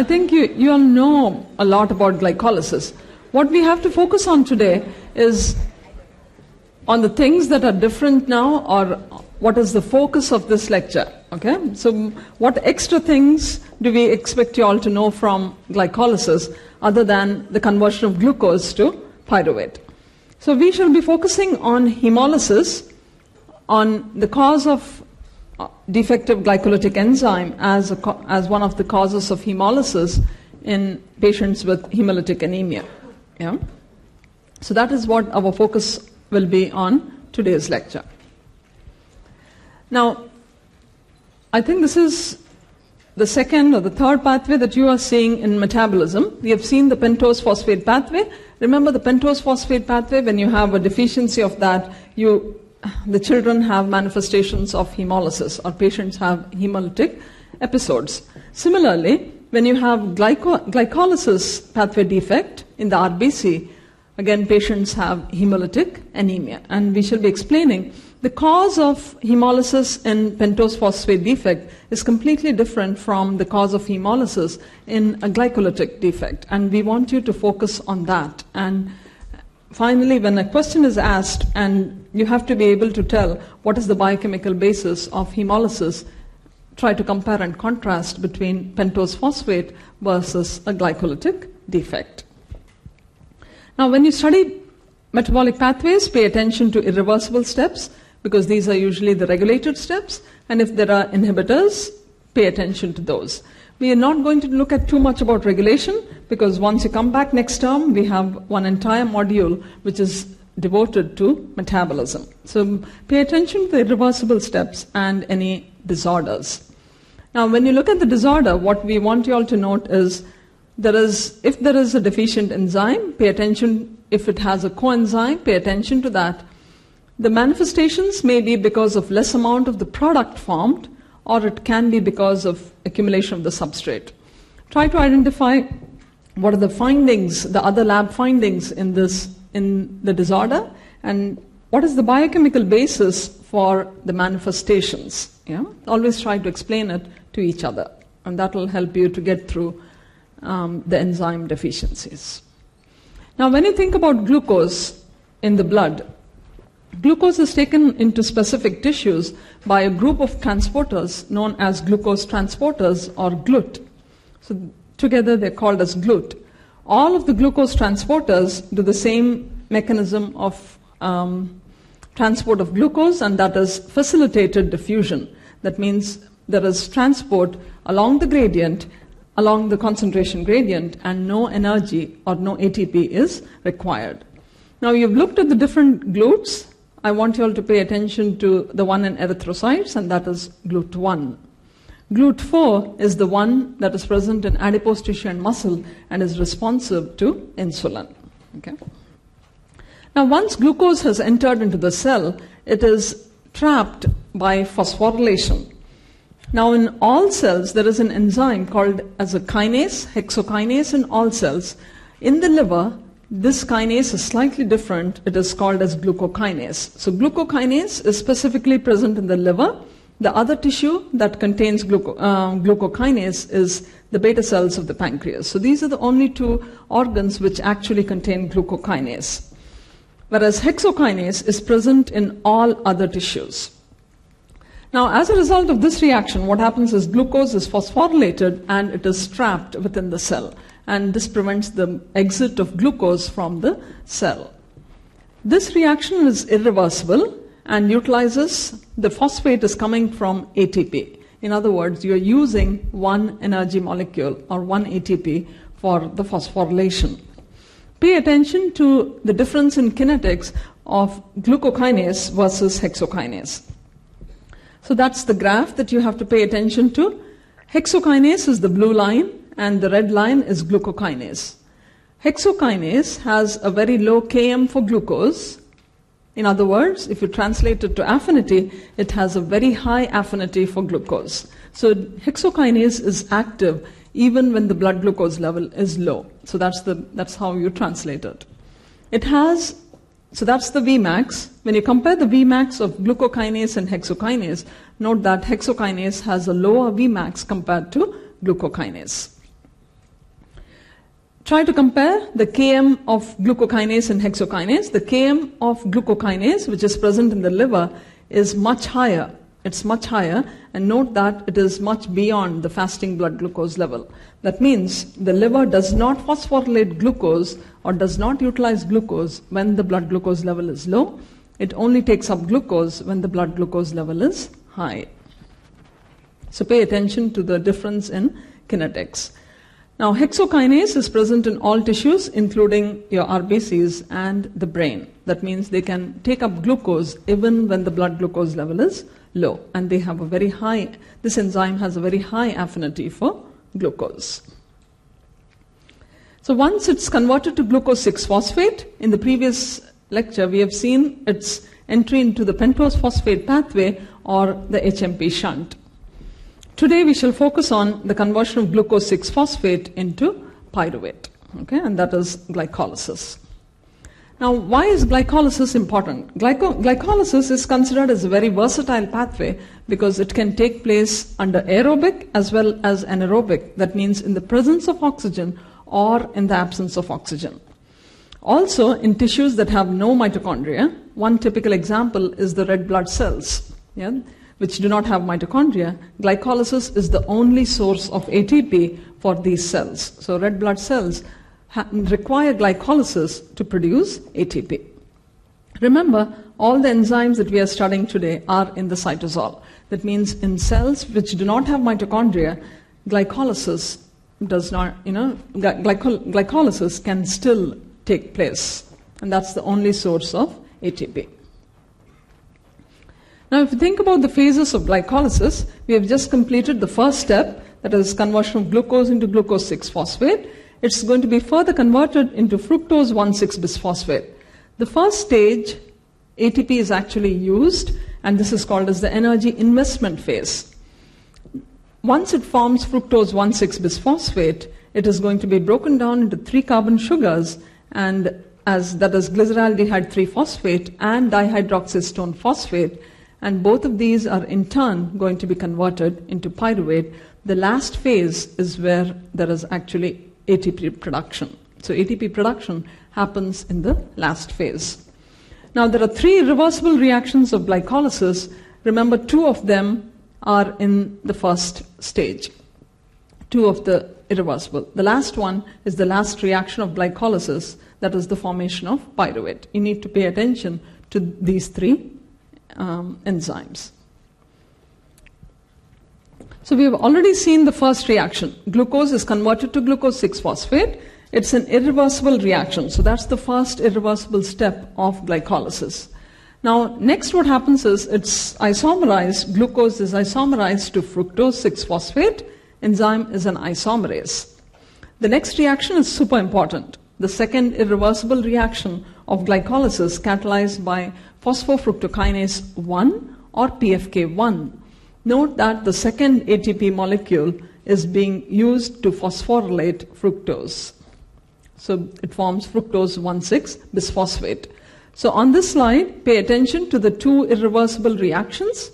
I think you, you all know a lot about glycolysis. What we have to focus on today is on the things that are different now or what is the focus of this lecture. Okay? So, what extra things do we expect you all to know from glycolysis other than the conversion of glucose to pyruvate? So, we shall be focusing on hemolysis, on the cause of defective glycolytic enzyme as, co- as one of the causes of hemolysis in patients with hemolytic anemia. Yeah? So, that is what our focus will be on today's lecture. Now, I think this is the second or the third pathway that you are seeing in metabolism. We have seen the pentose phosphate pathway. Remember the pentose phosphate pathway, when you have a deficiency of that, you, the children have manifestations of hemolysis or patients have hemolytic episodes. Similarly, when you have glyco- glycolysis pathway defect in the RBC, again patients have hemolytic anemia. And we shall be explaining the cause of hemolysis in pentose phosphate defect is completely different from the cause of hemolysis in a glycolytic defect, and we want you to focus on that. And finally, when a question is asked, and you have to be able to tell what is the biochemical basis of hemolysis, try to compare and contrast between pentose phosphate versus a glycolytic defect. Now, when you study metabolic pathways, pay attention to irreversible steps because these are usually the regulated steps, and if there are inhibitors, pay attention to those. We are not going to look at too much about regulation because once you come back next term, we have one entire module which is devoted to metabolism. So pay attention to the irreversible steps and any disorders. Now, when you look at the disorder, what we want you all to note is there is, if there is a deficient enzyme, pay attention. If it has a coenzyme, pay attention to that. The manifestations may be because of less amount of the product formed, or it can be because of accumulation of the substrate. Try to identify what are the findings, the other lab findings in this in the disorder, and what is the biochemical basis for the manifestations. Yeah? Always try to explain it to each other, and that will help you to get through um, the enzyme deficiencies. Now, when you think about glucose in the blood, Glucose is taken into specific tissues by a group of transporters known as glucose transporters or GLUT. So together they're called as GLUT. All of the glucose transporters do the same mechanism of um, transport of glucose, and that is facilitated diffusion. That means there is transport along the gradient, along the concentration gradient, and no energy or no ATP is required. Now, you've looked at the different GLUTs I want you all to pay attention to the one in erythrocytes, and that is GLUT1. GLUT4 is the one that is present in adipose tissue and muscle and is responsive to insulin. Okay? Now, once glucose has entered into the cell, it is trapped by phosphorylation. Now, in all cells, there is an enzyme called as a kinase, hexokinase in all cells. In the liver, this kinase is slightly different. It is called as glucokinase. So, glucokinase is specifically present in the liver. The other tissue that contains gluco, uh, glucokinase is the beta cells of the pancreas. So, these are the only two organs which actually contain glucokinase. Whereas hexokinase is present in all other tissues. Now, as a result of this reaction, what happens is glucose is phosphorylated and it is trapped within the cell and this prevents the exit of glucose from the cell. This reaction is irreversible and utilizes the phosphate is coming from ATP. In other words, you're using one energy molecule or one ATP for the phosphorylation. Pay attention to the difference in kinetics of glucokinase versus hexokinase. So that's the graph that you have to pay attention to. Hexokinase is the blue line, and the red line is glucokinase. Hexokinase has a very low Km for glucose. In other words, if you translate it to affinity, it has a very high affinity for glucose. So hexokinase is active even when the blood glucose level is low. So that's, the, that's how you translate it. It has, so that's the Vmax. When you compare the Vmax of glucokinase and hexokinase, note that hexokinase has a lower Vmax compared to glucokinase. Try to compare the Km of glucokinase and hexokinase. The Km of glucokinase, which is present in the liver, is much higher. It's much higher, and note that it is much beyond the fasting blood glucose level. That means the liver does not phosphorylate glucose or does not utilize glucose when the blood glucose level is low. It only takes up glucose when the blood glucose level is high. So pay attention to the difference in kinetics. Now, hexokinase is present in all tissues, including your RBCs and the brain. That means they can take up glucose even when the blood glucose level is low, and they have a very high, this enzyme has a very high affinity for glucose. So, once it's converted to glucose 6 phosphate, in the previous lecture we have seen its entry into the pentose phosphate pathway or the HMP shunt. Today we shall focus on the conversion of glucose 6 phosphate into pyruvate, okay, and that is glycolysis. Now, why is glycolysis important? Glyco- glycolysis is considered as a very versatile pathway because it can take place under aerobic as well as anaerobic, that means in the presence of oxygen or in the absence of oxygen. Also, in tissues that have no mitochondria, one typical example is the red blood cells. Yeah? Which do not have mitochondria, glycolysis is the only source of ATP for these cells. So, red blood cells ha- require glycolysis to produce ATP. Remember, all the enzymes that we are studying today are in the cytosol. That means in cells which do not have mitochondria, glycolysis does not, you know, glyco- glycolysis can still take place. And that's the only source of ATP. Now, if you think about the phases of glycolysis, we have just completed the first step, that is conversion of glucose into glucose 6 phosphate. It's going to be further converted into fructose 1 6 bisphosphate. The first stage, ATP is actually used, and this is called as the energy investment phase. Once it forms fructose 1 6 bisphosphate, it is going to be broken down into three carbon sugars, and as that is glyceraldehyde 3 phosphate and dihydroxyacetone phosphate and both of these are in turn going to be converted into pyruvate. The last phase is where there is actually ATP production. So ATP production happens in the last phase. Now there are three reversible reactions of glycolysis. Remember, two of them are in the first stage. Two of the irreversible. The last one is the last reaction of glycolysis, that is the formation of pyruvate. You need to pay attention to these three um, enzymes. So we have already seen the first reaction. Glucose is converted to glucose 6 phosphate. It's an irreversible reaction. So that's the first irreversible step of glycolysis. Now, next what happens is it's isomerized. Glucose is isomerized to fructose 6 phosphate. Enzyme is an isomerase. The next reaction is super important. The second irreversible reaction of glycolysis catalyzed by phosphofructokinase 1 or PFK1. Note that the second ATP molecule is being used to phosphorylate fructose. So it forms fructose 1,6 bisphosphate. So on this slide, pay attention to the two irreversible reactions.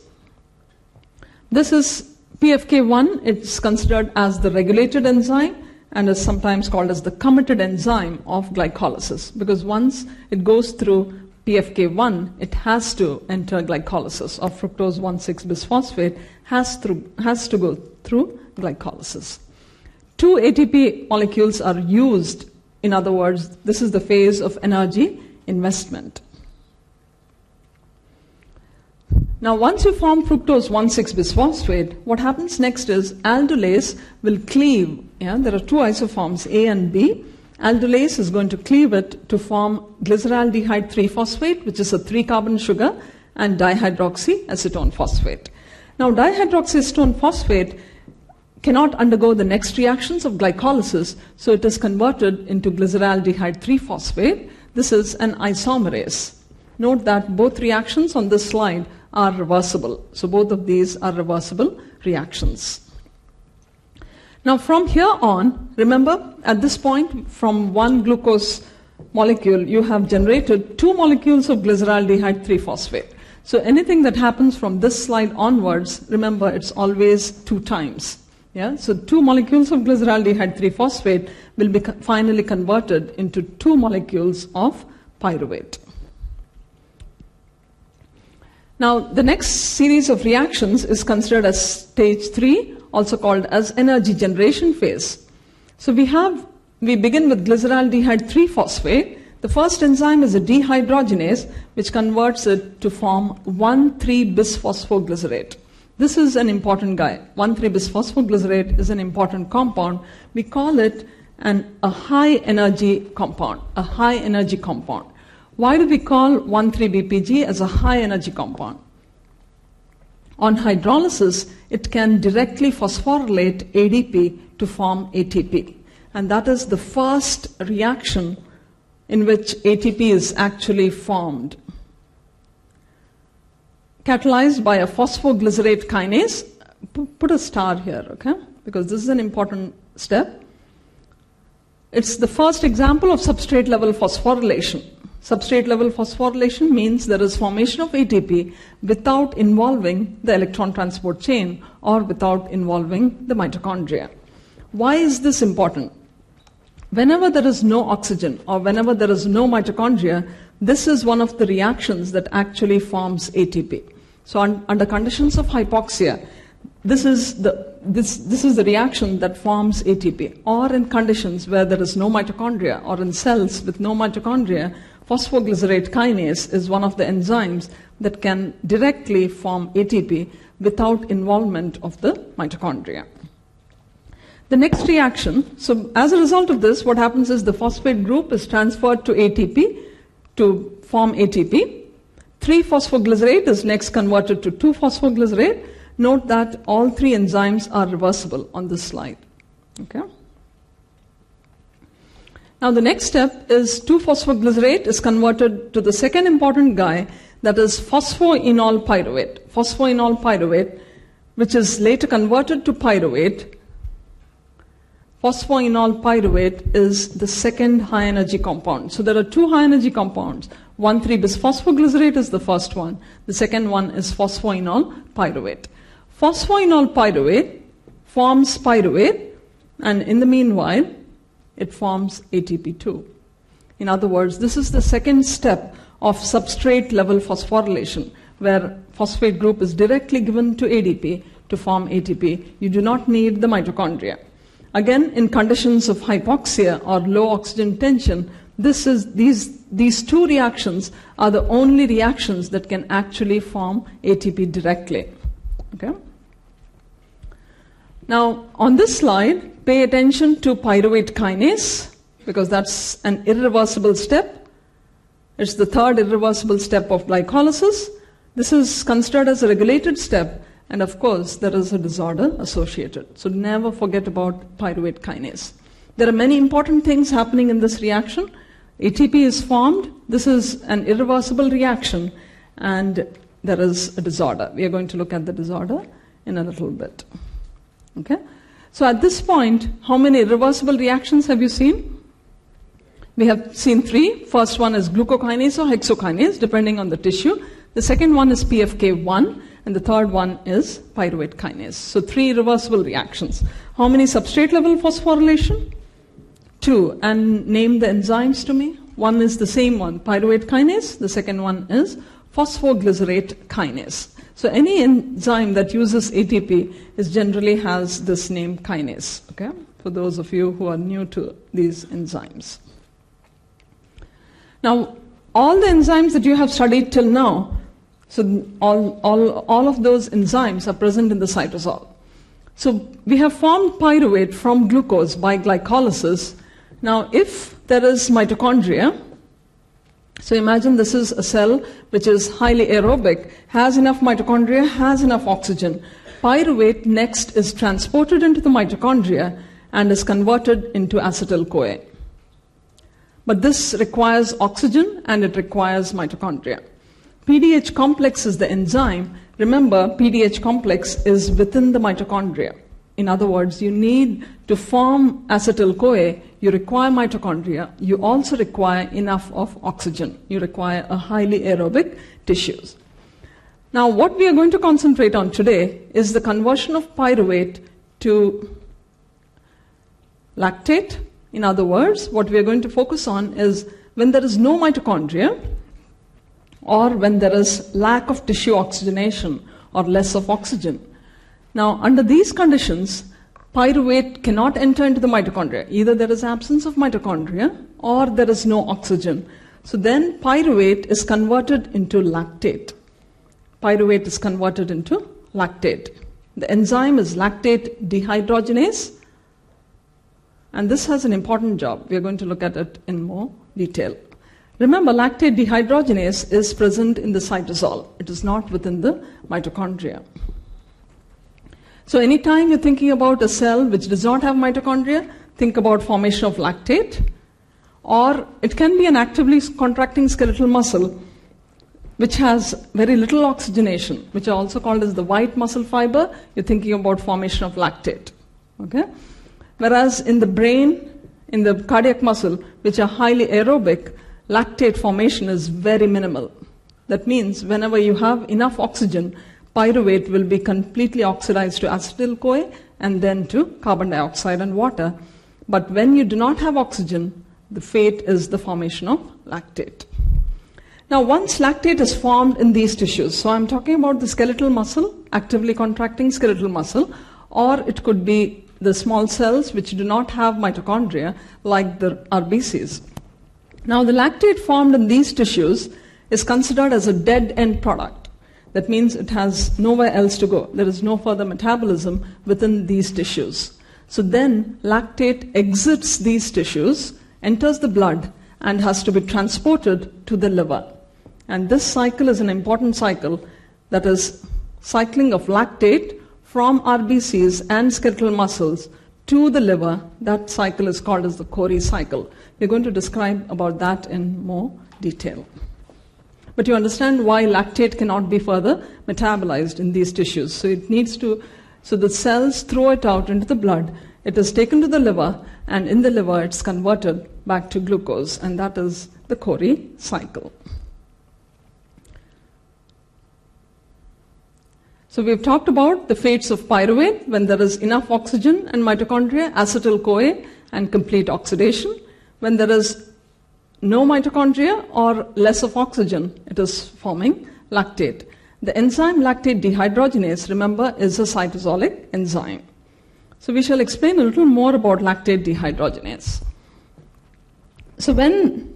This is PFK1, it's considered as the regulated enzyme and is sometimes called as the committed enzyme of glycolysis because once it goes through PFK1, it has to enter glycolysis of fructose 1,6 bisphosphate has, through, has to go through glycolysis. Two ATP molecules are used. In other words, this is the phase of energy investment. Now, once you form fructose 1,6 bisphosphate, what happens next is aldolase will cleave. Yeah, there are two isoforms, A and B Aldolase is going to cleave it to form glyceraldehyde 3 phosphate, which is a 3 carbon sugar, and dihydroxyacetone phosphate. Now, dihydroxyacetone phosphate cannot undergo the next reactions of glycolysis, so it is converted into glyceraldehyde 3 phosphate. This is an isomerase. Note that both reactions on this slide are reversible. So, both of these are reversible reactions. Now, from here on, remember, at this point, from one glucose molecule, you have generated two molecules of glyceraldehyde 3 phosphate. So, anything that happens from this slide onwards, remember, it's always two times. Yeah? So two molecules of glyceraldehyde 3-phosphate will be finally converted into two molecules of pyruvate. Now, the next series of reactions is considered as stage 3, also called as energy generation phase. So we have, we begin with glyceraldehyde 3-phosphate. The first enzyme is a dehydrogenase, which converts it to form 1,3-bisphosphoglycerate. This is an important guy. 1,3-bisphosphoglycerate is an important compound. We call it an, a high energy compound, a high energy compound. Why do we call 1,3-BPG as a high energy compound? On hydrolysis, it can directly phosphorylate ADP to form ATP. And that is the first reaction in which ATP is actually formed. Catalyzed by a phosphoglycerate kinase, put a star here, okay? Because this is an important step. It's the first example of substrate level phosphorylation. Substrate level phosphorylation means there is formation of ATP without involving the electron transport chain or without involving the mitochondria. Why is this important? Whenever there is no oxygen or whenever there is no mitochondria, this is one of the reactions that actually forms ATP. So, un- under conditions of hypoxia, this is, the, this, this is the reaction that forms ATP. Or in conditions where there is no mitochondria, or in cells with no mitochondria, phosphoglycerate kinase is one of the enzymes that can directly form ATP without involvement of the mitochondria. The next reaction, so as a result of this, what happens is the phosphate group is transferred to ATP to form ATP. 3 phosphoglycerate is next converted to 2 phosphoglycerate. Note that all three enzymes are reversible on this slide. Okay? Now the next step is 2-phosphoglycerate is converted to the second important guy that is phosphoenol pyruvate. Phosphoenol pyruvate, which is later converted to pyruvate. Phosphoenol pyruvate is the second high energy compound. So there are two high energy compounds. 1,3-bisphosphoglycerate is the first one. The second one is phosphoenol pyruvate. Phosphoenol pyruvate forms pyruvate, and in the meanwhile, it forms ATP2. In other words, this is the second step of substrate level phosphorylation, where phosphate group is directly given to ADP to form ATP. You do not need the mitochondria. Again, in conditions of hypoxia or low oxygen tension, this is, these, these two reactions are the only reactions that can actually form ATP directly. Okay? Now, on this slide, pay attention to pyruvate kinase because that's an irreversible step. It's the third irreversible step of glycolysis. This is considered as a regulated step, and of course, there is a disorder associated. So, never forget about pyruvate kinase. There are many important things happening in this reaction. ATP is formed. This is an irreversible reaction, and there is a disorder. We are going to look at the disorder in a little bit. Okay? So at this point, how many irreversible reactions have you seen? We have seen three. First one is glucokinase or hexokinase, depending on the tissue. The second one is PFK1, and the third one is pyruvate kinase. So three irreversible reactions. How many substrate level phosphorylation? Two. And name the enzymes to me. One is the same one, pyruvate kinase. The second one is phosphoglycerate kinase. So any enzyme that uses ATP is generally has this name kinase. Okay, for those of you who are new to these enzymes. Now, all the enzymes that you have studied till now, so all, all, all of those enzymes are present in the cytosol. So we have formed pyruvate from glucose by glycolysis. Now, if there is mitochondria, so imagine this is a cell which is highly aerobic, has enough mitochondria, has enough oxygen. Pyruvate next is transported into the mitochondria and is converted into acetyl CoA. But this requires oxygen and it requires mitochondria. PDH complex is the enzyme. Remember, PDH complex is within the mitochondria. In other words, you need to form acetyl CoA, you require mitochondria, you also require enough of oxygen. You require a highly aerobic tissues. Now, what we are going to concentrate on today is the conversion of pyruvate to lactate. In other words, what we are going to focus on is when there is no mitochondria or when there is lack of tissue oxygenation or less of oxygen. Now, under these conditions, pyruvate cannot enter into the mitochondria. Either there is absence of mitochondria or there is no oxygen. So then pyruvate is converted into lactate. Pyruvate is converted into lactate. The enzyme is lactate dehydrogenase, and this has an important job. We are going to look at it in more detail. Remember, lactate dehydrogenase is present in the cytosol, it is not within the mitochondria. So, anytime you're thinking about a cell which does not have mitochondria, think about formation of lactate, or it can be an actively contracting skeletal muscle which has very little oxygenation, which are also called as the white muscle fiber, you're thinking about formation of lactate. Okay? Whereas in the brain, in the cardiac muscle, which are highly aerobic, lactate formation is very minimal. That means whenever you have enough oxygen, pyruvate will be completely oxidized to acetyl CoA and then to carbon dioxide and water. But when you do not have oxygen, the fate is the formation of lactate. Now, once lactate is formed in these tissues, so I'm talking about the skeletal muscle, actively contracting skeletal muscle, or it could be the small cells which do not have mitochondria, like the RBCs. Now, the lactate formed in these tissues is considered as a dead end product. That means it has nowhere else to go. There is no further metabolism within these tissues. So then lactate exits these tissues, enters the blood, and has to be transported to the liver. And this cycle is an important cycle that is cycling of lactate from RBCs and skeletal muscles to the liver. That cycle is called as the Cori cycle. We're going to describe about that in more detail. But you understand why lactate cannot be further metabolized in these tissues. So it needs to, so the cells throw it out into the blood. It is taken to the liver, and in the liver it's converted back to glucose, and that is the Cori cycle. So we've talked about the fates of pyruvate when there is enough oxygen and mitochondria, acetyl CoA, and complete oxidation. When there is no mitochondria or less of oxygen, it is forming lactate. The enzyme lactate dehydrogenase, remember, is a cytosolic enzyme. So we shall explain a little more about lactate dehydrogenase. So when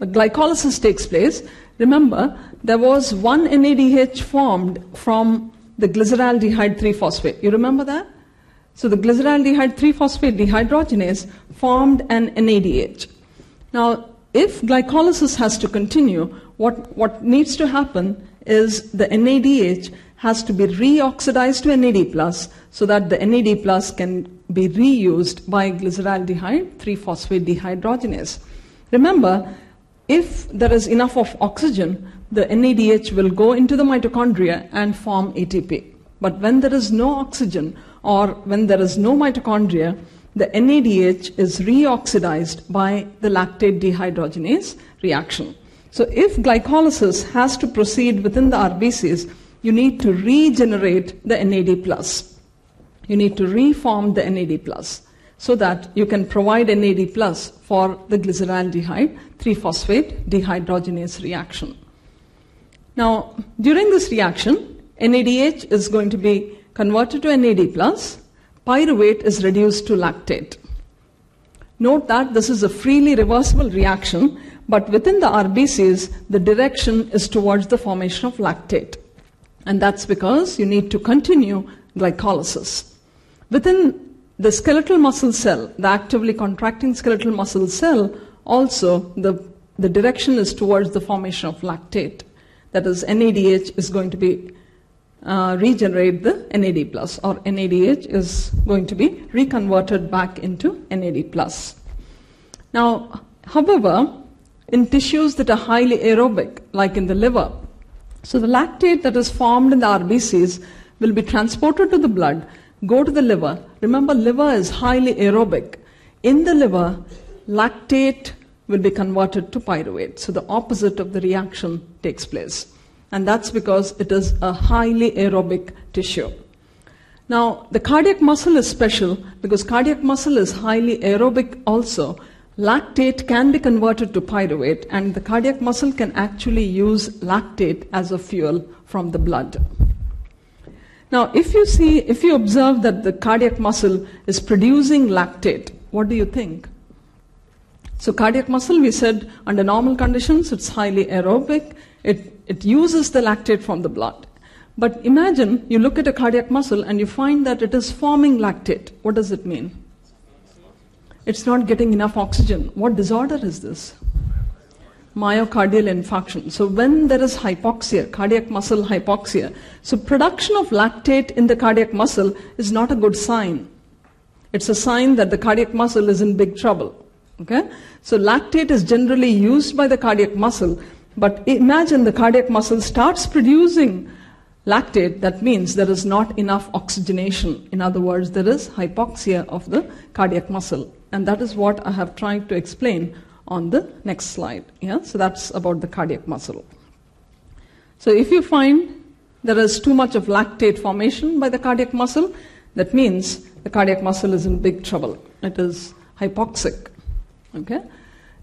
glycolysis takes place, remember there was one NADH formed from the glyceraldehyde 3 phosphate. You remember that? So the glyceraldehyde 3 phosphate dehydrogenase formed an NADH. Now, if glycolysis has to continue, what, what needs to happen is the NADH has to be reoxidized to NAD plus so that the NAD plus can be reused by glyceraldehyde 3 phosphate dehydrogenase. Remember, if there is enough of oxygen, the NADH will go into the mitochondria and form ATP. But when there is no oxygen or when there is no mitochondria, the NADH is reoxidized by the lactate dehydrogenase reaction. So if glycolysis has to proceed within the RBCs, you need to regenerate the NAD plus. You need to reform the NAD plus so that you can provide NAD plus for the glyceraldehyde 3-phosphate dehydrogenase reaction. Now, during this reaction, NADH is going to be converted to NAD plus, pyruvate is reduced to lactate. Note that this is a freely reversible reaction, but within the RBCs, the direction is towards the formation of lactate. And that's because you need to continue glycolysis. Within the skeletal muscle cell, the actively contracting skeletal muscle cell, also the, the direction is towards the formation of lactate. That is, NADH is going to be uh, regenerate the NAD plus, or NADH is going to be reconverted back into NAD plus. Now, however, in tissues that are highly aerobic, like in the liver, so the lactate that is formed in the RBCs will be transported to the blood Go to the liver. Remember, liver is highly aerobic. In the liver, lactate will be converted to pyruvate. So the opposite of the reaction takes place. And that's because it is a highly aerobic tissue. Now, the cardiac muscle is special because cardiac muscle is highly aerobic also. Lactate can be converted to pyruvate, and the cardiac muscle can actually use lactate as a fuel from the blood. Now, if you see, if you observe that the cardiac muscle is producing lactate, what do you think? So, cardiac muscle, we said under normal conditions, it's highly aerobic. It, it uses the lactate from the blood. But imagine you look at a cardiac muscle and you find that it is forming lactate. What does it mean? It's not getting enough oxygen. What disorder is this? Myocardial infarction. So, when there is hypoxia, cardiac muscle hypoxia, so production of lactate in the cardiac muscle is not a good sign. It's a sign that the cardiac muscle is in big trouble. Okay? So, lactate is generally used by the cardiac muscle, but imagine the cardiac muscle starts producing lactate, that means there is not enough oxygenation. In other words, there is hypoxia of the cardiac muscle. And that is what I have tried to explain on the next slide. Yeah? So that's about the cardiac muscle. So if you find there is too much of lactate formation by the cardiac muscle, that means the cardiac muscle is in big trouble. It is hypoxic. Okay?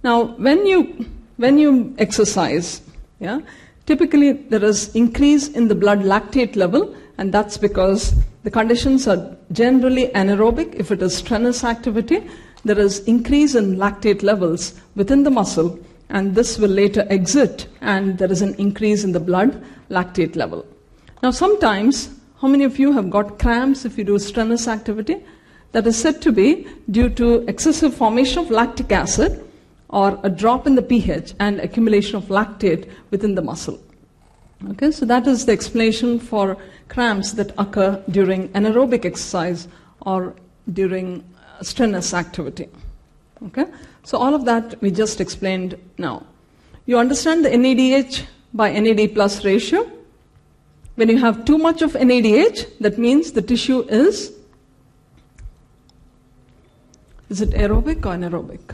Now, when you, when you exercise, yeah, typically there is increase in the blood lactate level, and that's because the conditions are generally anaerobic. If it is strenuous activity, there is increase in lactate levels within the muscle, and this will later exit, and there is an increase in the blood lactate level. Now, sometimes, how many of you have got cramps if you do strenuous activity? That is said to be due to excessive formation of lactic acid or a drop in the pH and accumulation of lactate within the muscle. Okay, so that is the explanation for cramps that occur during anaerobic exercise or during uh, strenuous activity. Okay? So all of that we just explained now. You understand the NADH by NAD plus ratio? When you have too much of NADH, that means the tissue is is it aerobic or anaerobic?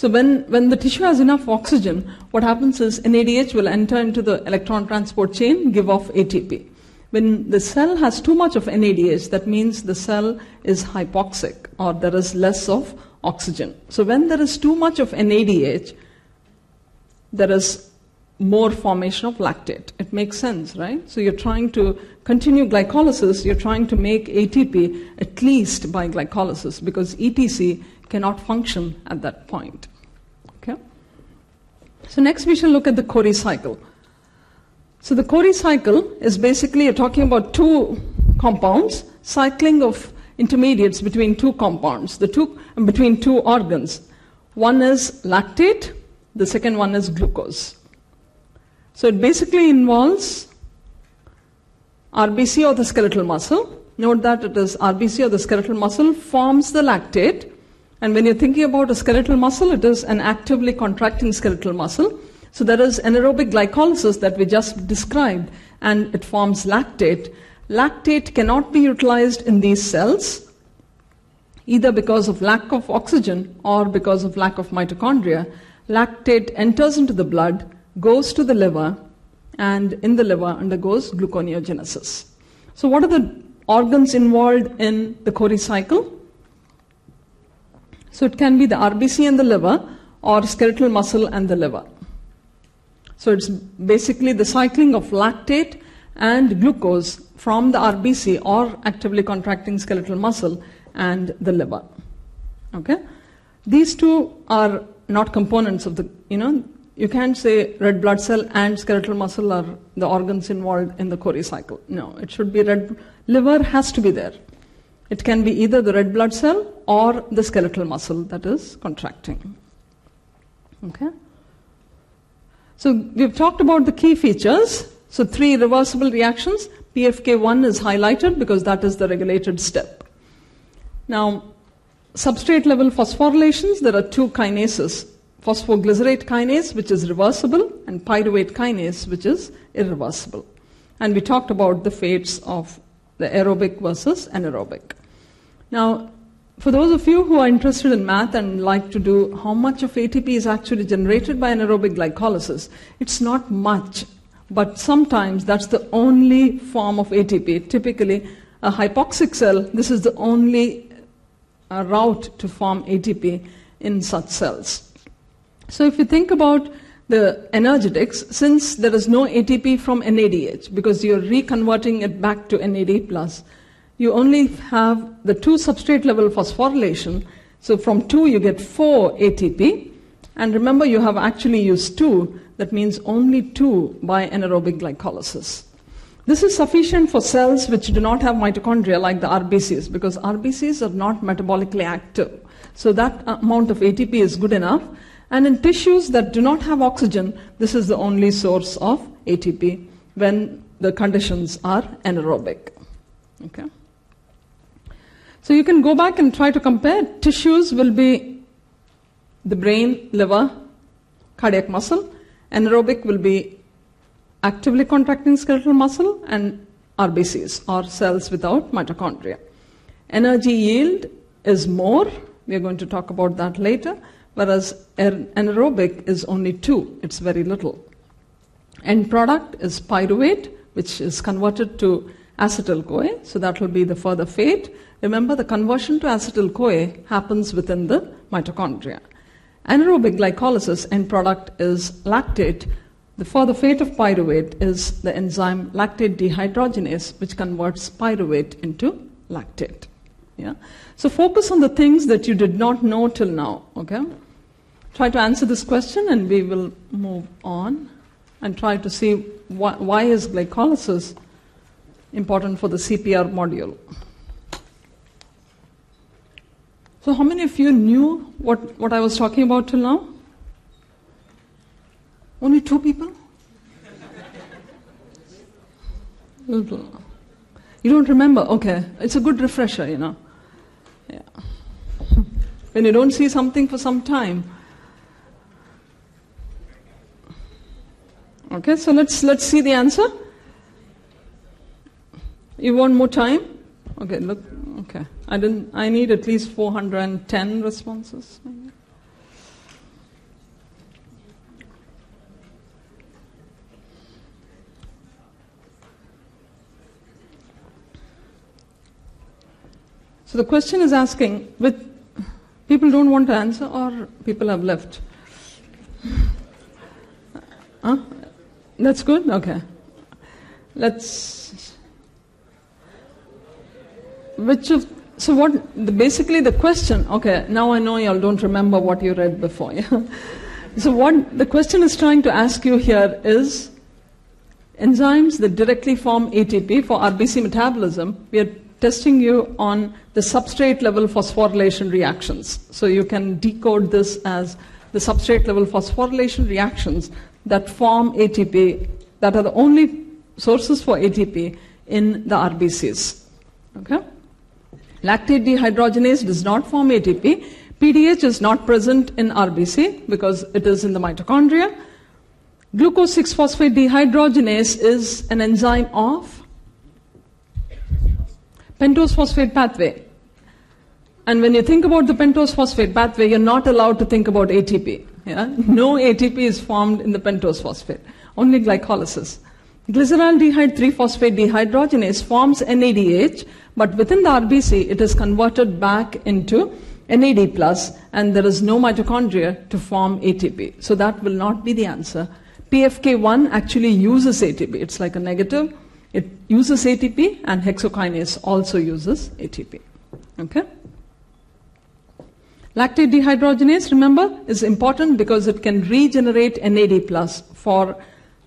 So when, when the tissue has enough oxygen, what happens is NADH will enter into the electron transport chain, give off ATP. When the cell has too much of NADH, that means the cell is hypoxic or there is less of oxygen. So when there is too much of NADH, there is more formation of lactate. It makes sense, right? So you're trying to continue glycolysis, you're trying to make ATP at least by glycolysis because ETC cannot function at that point. Okay? So next we shall look at the Cori cycle. So the Cori cycle is basically you're talking about two compounds, cycling of intermediates between two compounds, the two between two organs. One is lactate, the second one is glucose. So it basically involves RBC or the skeletal muscle. Note that it is RBC or the skeletal muscle forms the lactate. And when you're thinking about a skeletal muscle, it is an actively contracting skeletal muscle. So there is anaerobic glycolysis that we just described, and it forms lactate. Lactate cannot be utilized in these cells, either because of lack of oxygen or because of lack of mitochondria. Lactate enters into the blood, goes to the liver, and in the liver undergoes gluconeogenesis. So, what are the organs involved in the Cori cycle? So, it can be the RBC and the liver, or skeletal muscle and the liver. So it's basically the cycling of lactate and glucose from the RBC or actively contracting skeletal muscle and the liver. Okay? These two are not components of the, you know, you can't say red blood cell and skeletal muscle are the organs involved in the Cori cycle. No, it should be red, liver has to be there. It can be either the red blood cell or the skeletal muscle that is contracting. Okay? So we've talked about the key features. So three reversible reactions. PFK1 is highlighted because that is the regulated step. Now, substrate level phosphorylations, there are two kinases. Phosphoglycerate kinase, which is reversible, and pyruvate kinase, which is irreversible. And we talked about the fates of the aerobic versus anaerobic. Now, for those of you who are interested in math and like to do how much of ATP is actually generated by anaerobic glycolysis, it's not much, but sometimes that's the only form of ATP. Typically, a hypoxic cell, this is the only uh, route to form ATP in such cells. So if you think about the energetics, since there is no ATP from NADH, because you're reconverting it back to NAD+, plus, you only have the two substrate level phosphorylation. So from two, you get four ATP. And remember, you have actually used two. That means only two by anaerobic glycolysis. This is sufficient for cells which do not have mitochondria, like the RBCs, because RBCs are not metabolically active. So that amount of ATP is good enough. And in tissues that do not have oxygen, this is the only source of ATP when the conditions are anaerobic. Okay. So you can go back and try to compare. Tissues will be the brain, liver, cardiac muscle. Anaerobic will be actively contracting skeletal muscle and RBCs or cells without mitochondria. Energy yield is more. We are going to talk about that later. Whereas anaerobic is only two. It's very little. End product is pyruvate, which is converted to acetyl CoA. So that will be the further fate. Remember, the conversion to acetyl CoA happens within the mitochondria. Anaerobic glycolysis end product is lactate, the further fate of pyruvate is the enzyme lactate dehydrogenase, which converts pyruvate into lactate. Yeah? So focus on the things that you did not know till now, okay? Try to answer this question and we will move on and try to see why, why is glycolysis important for the CPR module. So how many of you knew what, what I was talking about till now? Only two people? You don't remember? Okay. It's a good refresher, you know. Yeah. When you don't see something for some time. Okay, so let's let's see the answer. You want more time? Okay, look. Okay, I didn't. I need at least 410 responses. Maybe. So the question is asking, with people don't want to answer or people have left? Huh? That's good? Okay. Let's. Which of. So, what. Basically, the question. Okay, now I know y'all don't remember what you read before. Yeah? so, what the question is trying to ask you here is enzymes that directly form ATP for RBC metabolism. We are testing you on the substrate level phosphorylation reactions. So you can decode this as the substrate level phosphorylation reactions that form ATP, that are the only sources for ATP in the RBCs. Okay? Lactate dehydrogenase does not form ATP. PDH is not present in RBC because it is in the mitochondria. Glucose 6 phosphate dehydrogenase is an enzyme of pentose phosphate pathway. And when you think about the pentose phosphate pathway, you're not allowed to think about ATP. Yeah? No ATP is formed in the pentose phosphate, only glycolysis. Glyceraldehyde 3 phosphate dehydrogenase forms NADH, but within the RBC, it is converted back into NAD, plus, and there is no mitochondria to form ATP. So that will not be the answer. PFK1 actually uses ATP. It's like a negative it uses ATP and hexokinase also uses ATP. Okay? Lactate dehydrogenase, remember, is important because it can regenerate NAD plus for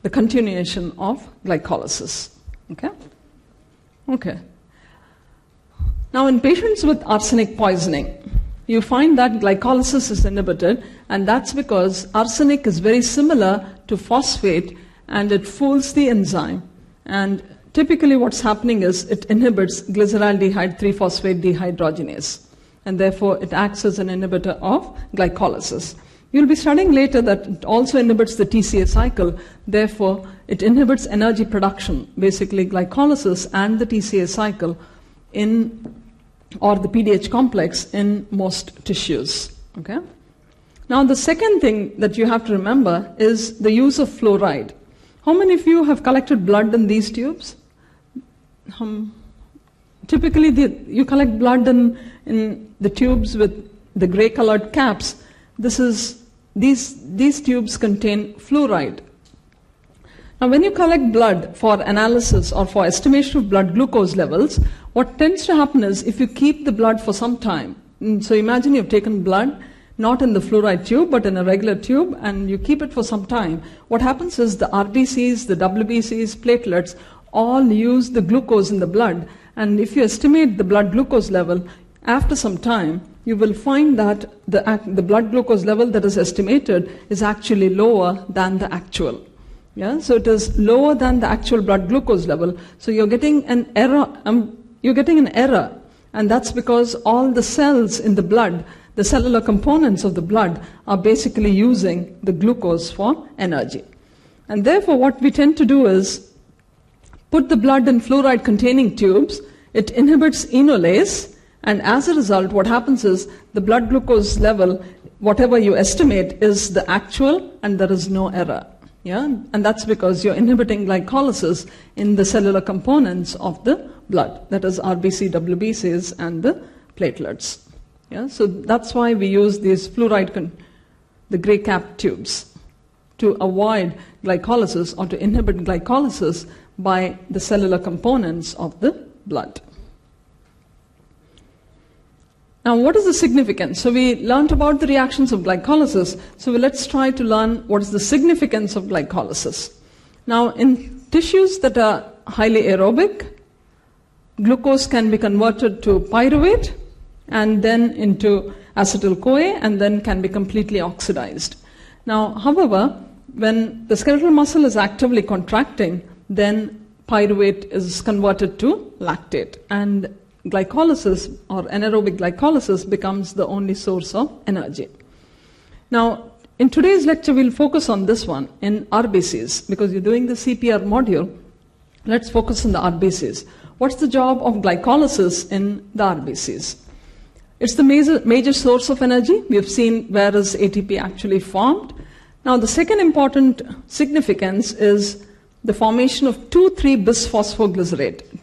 the continuation of glycolysis. Okay? Okay. Now, in patients with arsenic poisoning, you find that glycolysis is inhibited, and that's because arsenic is very similar to phosphate and it fools the enzyme and typically what's happening is it inhibits glyceraldehyde 3-phosphate dehydrogenase. And therefore, it acts as an inhibitor of glycolysis. You'll be studying later that it also inhibits the TCA cycle. Therefore, it inhibits energy production, basically glycolysis and the TCA cycle in or the PDH complex in most tissues. Okay? Now, the second thing that you have to remember is the use of fluoride. How many of you have collected blood in these tubes? Um, typically the, you collect blood in, in the tubes with the gray colored caps. This is, these, these tubes contain fluoride. Now, when you collect blood for analysis or for estimation of blood glucose levels, what tends to happen is if you keep the blood for some time, mm, so imagine you've taken blood not in the fluoride tube but in a regular tube and you keep it for some time, what happens is the RBCs, the WBCs, platelets all use the glucose in the blood. And if you estimate the blood glucose level, after some time, you will find that the, the blood glucose level that is estimated is actually lower than the actual. Yeah, so it is lower than the actual blood glucose level. So you're getting an error. Um, you're getting an error, and that's because all the cells in the blood, the cellular components of the blood, are basically using the glucose for energy. And therefore, what we tend to do is put the blood in fluoride containing tubes. It inhibits enolase, and as a result, what happens is the blood glucose level, whatever you estimate, is the actual, and there is no error. Yeah? And that's because you're inhibiting glycolysis in the cellular components of the blood, that is RBC, WBCs, and the platelets. Yeah? So that's why we use these fluoride, con- the gray cap tubes, to avoid glycolysis or to inhibit glycolysis by the cellular components of the blood. Now, what is the significance? So, we learned about the reactions of glycolysis. So, let's try to learn what is the significance of glycolysis. Now, in tissues that are highly aerobic, glucose can be converted to pyruvate and then into acetyl CoA and then can be completely oxidized. Now, however, when the skeletal muscle is actively contracting, then pyruvate is converted to lactate and glycolysis or anaerobic glycolysis becomes the only source of energy. Now, in today's lecture, we'll focus on this one in RBCs because you're doing the CPR module. Let's focus on the RBCs. What's the job of glycolysis in the RBCs? It's the major, major source of energy. We have seen where is ATP actually formed. Now, the second important significance is the formation of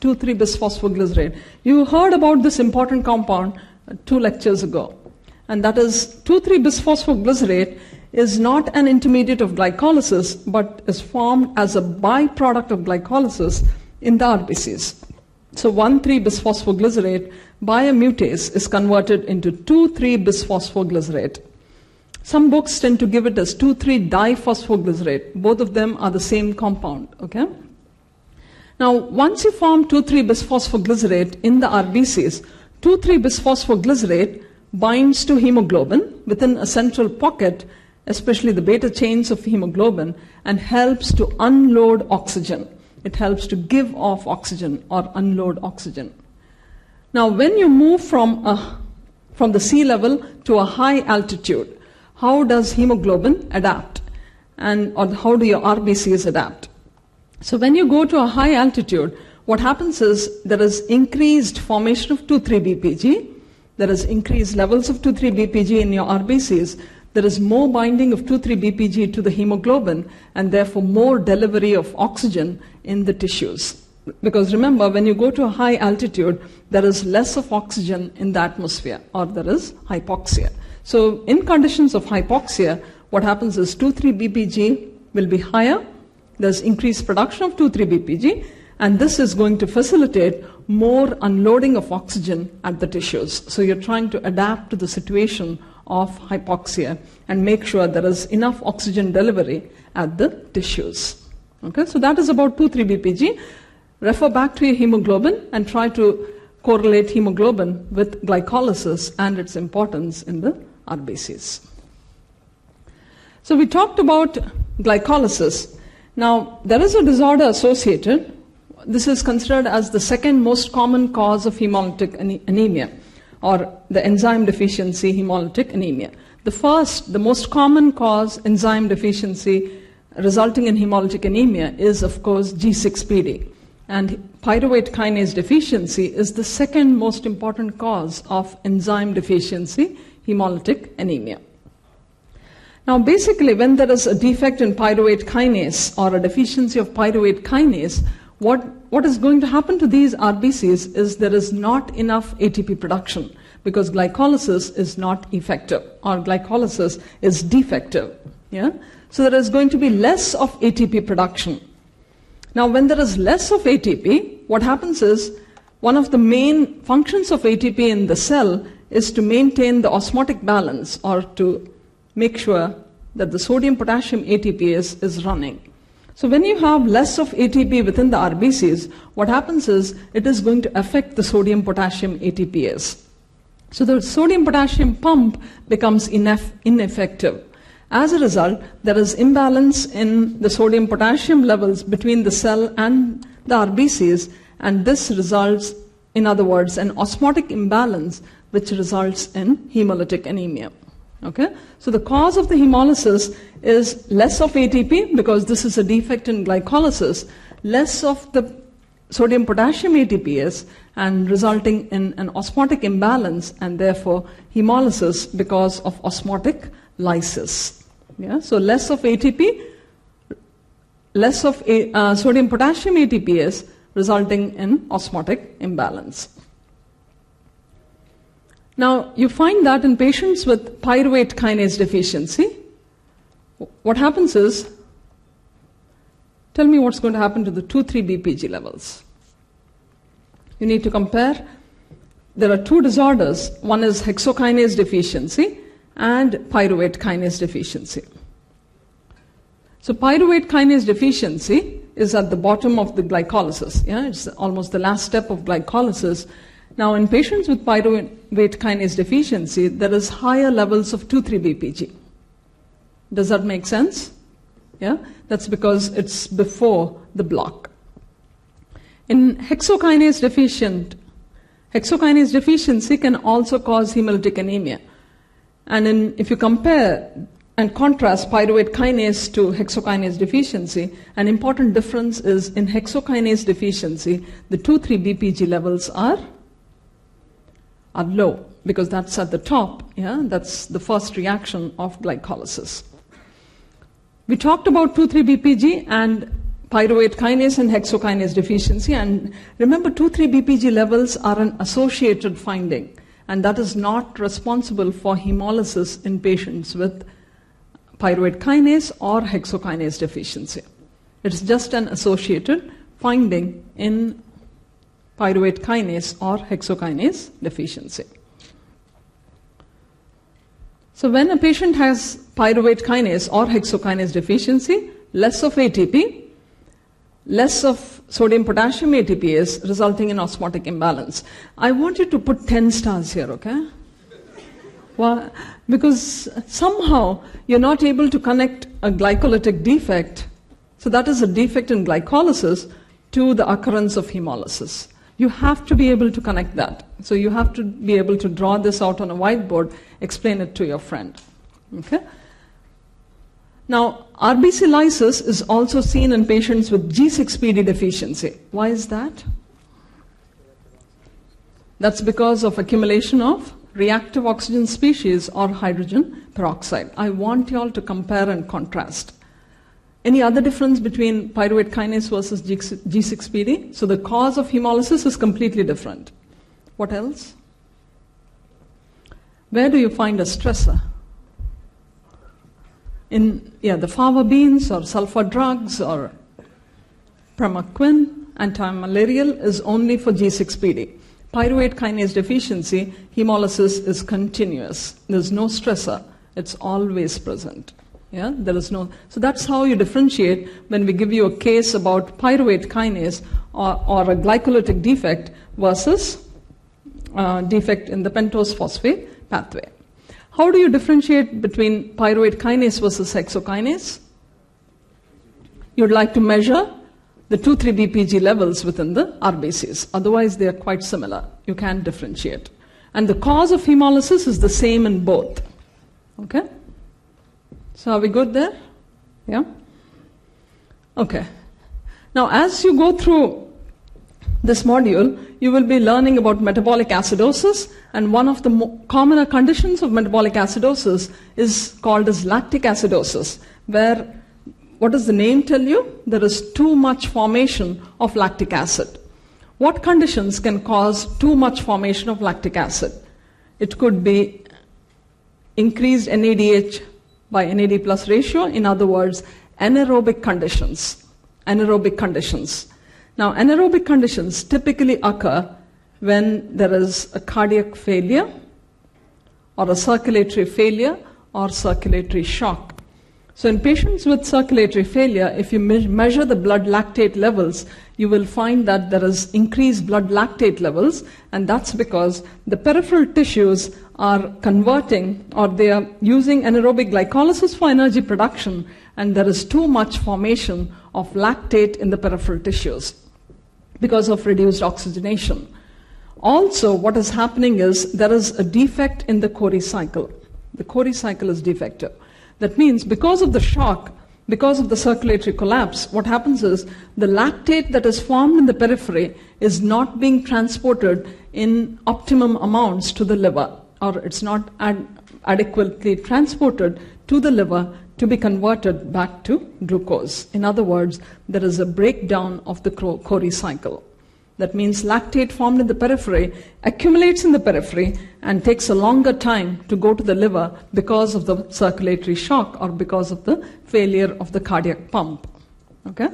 2,3-bisphosphoglycerate. 2,3-bisphosphoglycerate. You heard about this important compound uh, two lectures ago. And that is 2,3-bisphosphoglycerate is not an intermediate of glycolysis, but is formed as a byproduct of glycolysis in the RBCs. So 1,3-bisphosphoglycerate by a mutase is converted into 2,3-bisphosphoglycerate. Some books tend to give it as 2,3-diphosphoglycerate. Both of them are the same compound, okay? Now, once you form 2,3-bisphosphoglycerate in the RBCs, 2,3-bisphosphoglycerate binds to hemoglobin within a central pocket, especially the beta chains of hemoglobin, and helps to unload oxygen. It helps to give off oxygen or unload oxygen. Now, when you move from, a, from the sea level to a high altitude, how does hemoglobin adapt? And or how do your RBCs adapt? So when you go to a high altitude, what happens is there is increased formation of 2,3-BPG, there is increased levels of 2,3-BPG in your RBCs, there is more binding of 2,3-BPG to the hemoglobin, and therefore more delivery of oxygen in the tissues. Because remember, when you go to a high altitude, there is less of oxygen in the atmosphere, or there is hypoxia. So, in conditions of hypoxia, what happens is 2,3-BPG will be higher, there's increased production of 2,3-BPG, and this is going to facilitate more unloading of oxygen at the tissues. So, you're trying to adapt to the situation of hypoxia and make sure there is enough oxygen delivery at the tissues. Okay, so that is about 2,3-BPG. Refer back to your hemoglobin and try to correlate hemoglobin with glycolysis and its importance in the RBCs. So we talked about glycolysis. Now, there is a disorder associated. This is considered as the second most common cause of hemolytic anemia, or the enzyme deficiency hemolytic anemia. The first, the most common cause, enzyme deficiency resulting in hemolytic anemia, is of course G6PD. And pyruvate kinase deficiency is the second most important cause of enzyme deficiency hemolytic anemia. Now, basically, when there is a defect in pyruvate kinase or a deficiency of pyruvate kinase, what, what is going to happen to these RBCs is there is not enough ATP production because glycolysis is not effective or glycolysis is defective. Yeah? So there is going to be less of ATP production. Now, when there is less of ATP, what happens is one of the main functions of ATP in the cell is to maintain the osmotic balance or to make sure that the sodium potassium ATPase is running. So when you have less of ATP within the RBCs, what happens is it is going to affect the sodium potassium ATPase. So the sodium potassium pump becomes ineff- ineffective. As a result, there is imbalance in the sodium potassium levels between the cell and the RBCs, and this results, in other words, an osmotic imbalance which results in hemolytic anemia. Okay? So the cause of the hemolysis is less of ATP because this is a defect in glycolysis, less of the sodium potassium ATPase and resulting in an osmotic imbalance and therefore hemolysis because of osmotic lysis. Yeah? So less of ATP, less of a, uh, sodium potassium ATPase resulting in osmotic imbalance. Now, you find that in patients with pyruvate kinase deficiency, what happens is, tell me what's going to happen to the 2 3 BPG levels. You need to compare. There are two disorders one is hexokinase deficiency and pyruvate kinase deficiency. So, pyruvate kinase deficiency is at the bottom of the glycolysis. Yeah, it's almost the last step of glycolysis now, in patients with pyruvate kinase deficiency, there is higher levels of 2,3-BPG. Does that make sense? Yeah? That's because it's before the block. In hexokinase deficient, hexokinase deficiency can also cause hemolytic anemia. And in, if you compare and contrast pyruvate kinase to hexokinase deficiency, an important difference is in hexokinase deficiency, the 2,3-BPG levels are are low because that's at the top. Yeah, that's the first reaction of glycolysis. We talked about 2,3-BPG and pyruvate kinase and hexokinase deficiency. And remember, 2,3-BPG levels are an associated finding, and that is not responsible for hemolysis in patients with pyruvate kinase or hexokinase deficiency. It's just an associated finding in pyruvate kinase or hexokinase deficiency. So, when a patient has pyruvate kinase or hexokinase deficiency, less of ATP, less of sodium potassium ATPase resulting in osmotic imbalance. I want you to put 10 stars here, okay? Well, because somehow you're not able to connect a glycolytic defect, so that is a defect in glycolysis, to the occurrence of hemolysis. You have to be able to connect that. So you have to be able to draw this out on a whiteboard, explain it to your friend. Okay? Now, RBC lysis is also seen in patients with G6PD deficiency. Why is that? That's because of accumulation of reactive oxygen species or hydrogen peroxide. I want you all to compare and contrast. Any other difference between pyruvate kinase versus G6PD? So the cause of hemolysis is completely different. What else? Where do you find a stressor? In yeah, the fava beans or sulfur drugs or primaquine, antimalarial is only for G6PD. Pyruvate kinase deficiency, hemolysis is continuous. There's no stressor. It's always present. Yeah, there is no. So that's how you differentiate when we give you a case about pyruvate kinase or, or a glycolytic defect versus uh, defect in the pentose phosphate pathway. How do you differentiate between pyruvate kinase versus hexokinase? You'd like to measure the 2,3-BPG levels within the RBCs. Otherwise, they are quite similar. You can't differentiate. And the cause of hemolysis is the same in both. Okay? So, are we good there? Yeah? Okay. Now, as you go through this module, you will be learning about metabolic acidosis, and one of the mo- commoner conditions of metabolic acidosis is called as lactic acidosis, where what does the name tell you? There is too much formation of lactic acid. What conditions can cause too much formation of lactic acid? It could be increased NADH by NAD plus ratio, in other words, anaerobic conditions. Anaerobic conditions. Now, anaerobic conditions typically occur when there is a cardiac failure or a circulatory failure or circulatory shock. So, in patients with circulatory failure, if you me- measure the blood lactate levels, you will find that there is increased blood lactate levels, and that's because the peripheral tissues are converting or they are using anaerobic glycolysis for energy production, and there is too much formation of lactate in the peripheral tissues because of reduced oxygenation. Also, what is happening is there is a defect in the Cori cycle. The Cori cycle is defective. That means because of the shock, because of the circulatory collapse, what happens is the lactate that is formed in the periphery is not being transported in optimum amounts to the liver, or it's not ad- adequately transported to the liver to be converted back to glucose. In other words, there is a breakdown of the Cori cycle. That means lactate formed in the periphery accumulates in the periphery and takes a longer time to go to the liver because of the circulatory shock or because of the failure of the cardiac pump. Okay?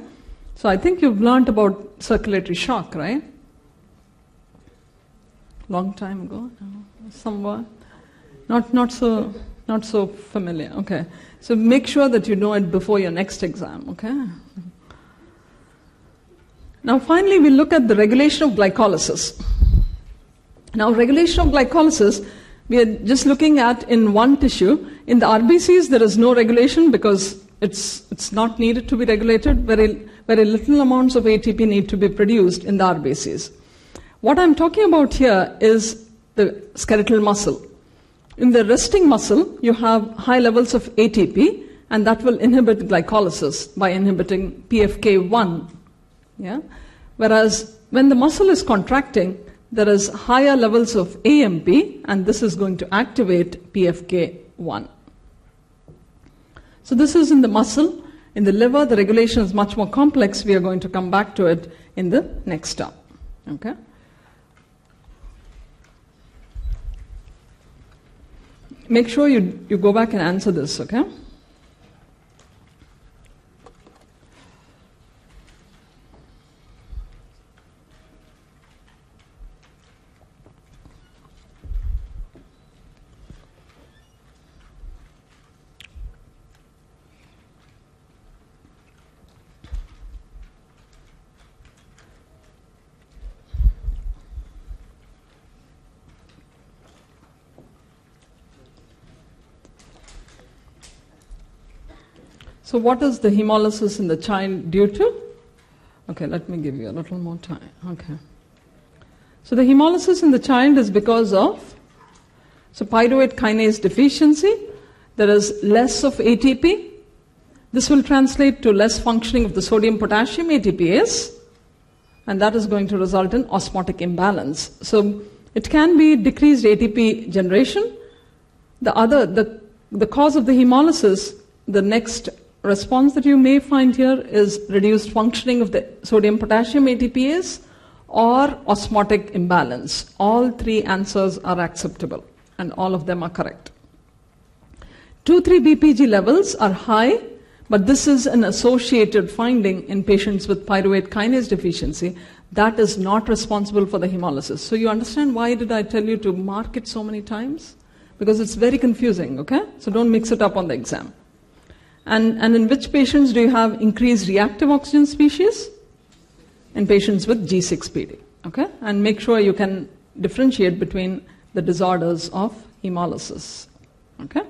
So I think you've learned about circulatory shock, right? Long time ago? No, somewhat? Not, not, so, not so familiar. Okay. So make sure that you know it before your next exam, okay? Now, finally, we look at the regulation of glycolysis. Now, regulation of glycolysis, we are just looking at in one tissue. In the RBCs, there is no regulation because it's, it's not needed to be regulated. Very, very little amounts of ATP need to be produced in the RBCs. What I'm talking about here is the skeletal muscle. In the resting muscle, you have high levels of ATP, and that will inhibit glycolysis by inhibiting PFK1 yeah? Whereas when the muscle is contracting, there is higher levels of AMP, and this is going to activate PFK1. So this is in the muscle. In the liver, the regulation is much more complex. We are going to come back to it in the next term. Okay? Make sure you, you go back and answer this, okay? So, what is the hemolysis in the child due to? Okay, let me give you a little more time. Okay. So, the hemolysis in the child is because of so pyruvate kinase deficiency. There is less of ATP. This will translate to less functioning of the sodium potassium ATPase, and that is going to result in osmotic imbalance. So, it can be decreased ATP generation. The other, the, the cause of the hemolysis, the next response that you may find here is reduced functioning of the sodium potassium ATPase or osmotic imbalance. All three answers are acceptable and all of them are correct. 2 3 BPG levels are high, but this is an associated finding in patients with pyruvate kinase deficiency. That is not responsible for the hemolysis. So you understand why did I tell you to mark it so many times? Because it's very confusing, okay? So don't mix it up on the exam. And, and in which patients do you have increased reactive oxygen species? In patients with G6PD. Okay? And make sure you can differentiate between the disorders of hemolysis. Okay?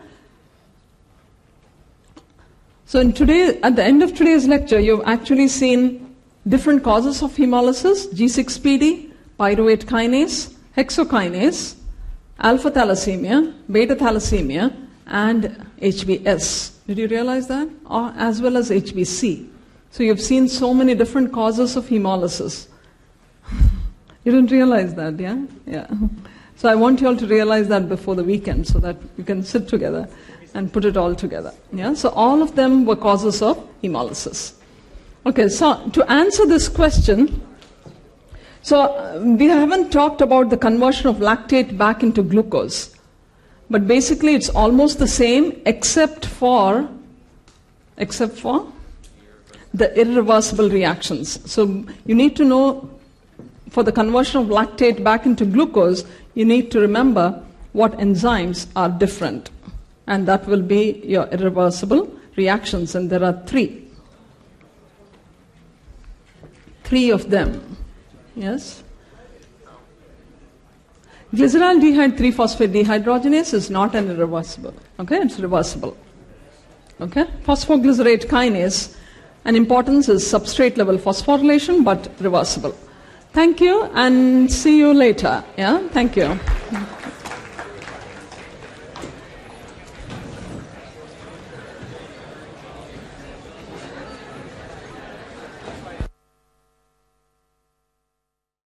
So in today, at the end of today's lecture, you've actually seen different causes of hemolysis, G6PD, pyruvate kinase, hexokinase, alpha thalassemia, beta thalassemia, and HBS. Did you realize that? Or, as well as HBC. So you've seen so many different causes of hemolysis. you didn't realize that, yeah? Yeah. So I want you all to realize that before the weekend so that you can sit together and put it all together. Yeah? So all of them were causes of hemolysis. Okay, so to answer this question, so uh, we haven't talked about the conversion of lactate back into glucose. But basically it's almost the same except for except for the irreversible reactions. So you need to know for the conversion of lactate back into glucose, you need to remember what enzymes are different. And that will be your irreversible reactions. And there are three. Three of them. Yes? Glyceraldehyde 3-phosphate dehydrogenase is not an irreversible. Okay, it's reversible. Okay, phosphoglycerate kinase, an importance is substrate level phosphorylation, but reversible. Thank you, and see you later. Yeah, thank you.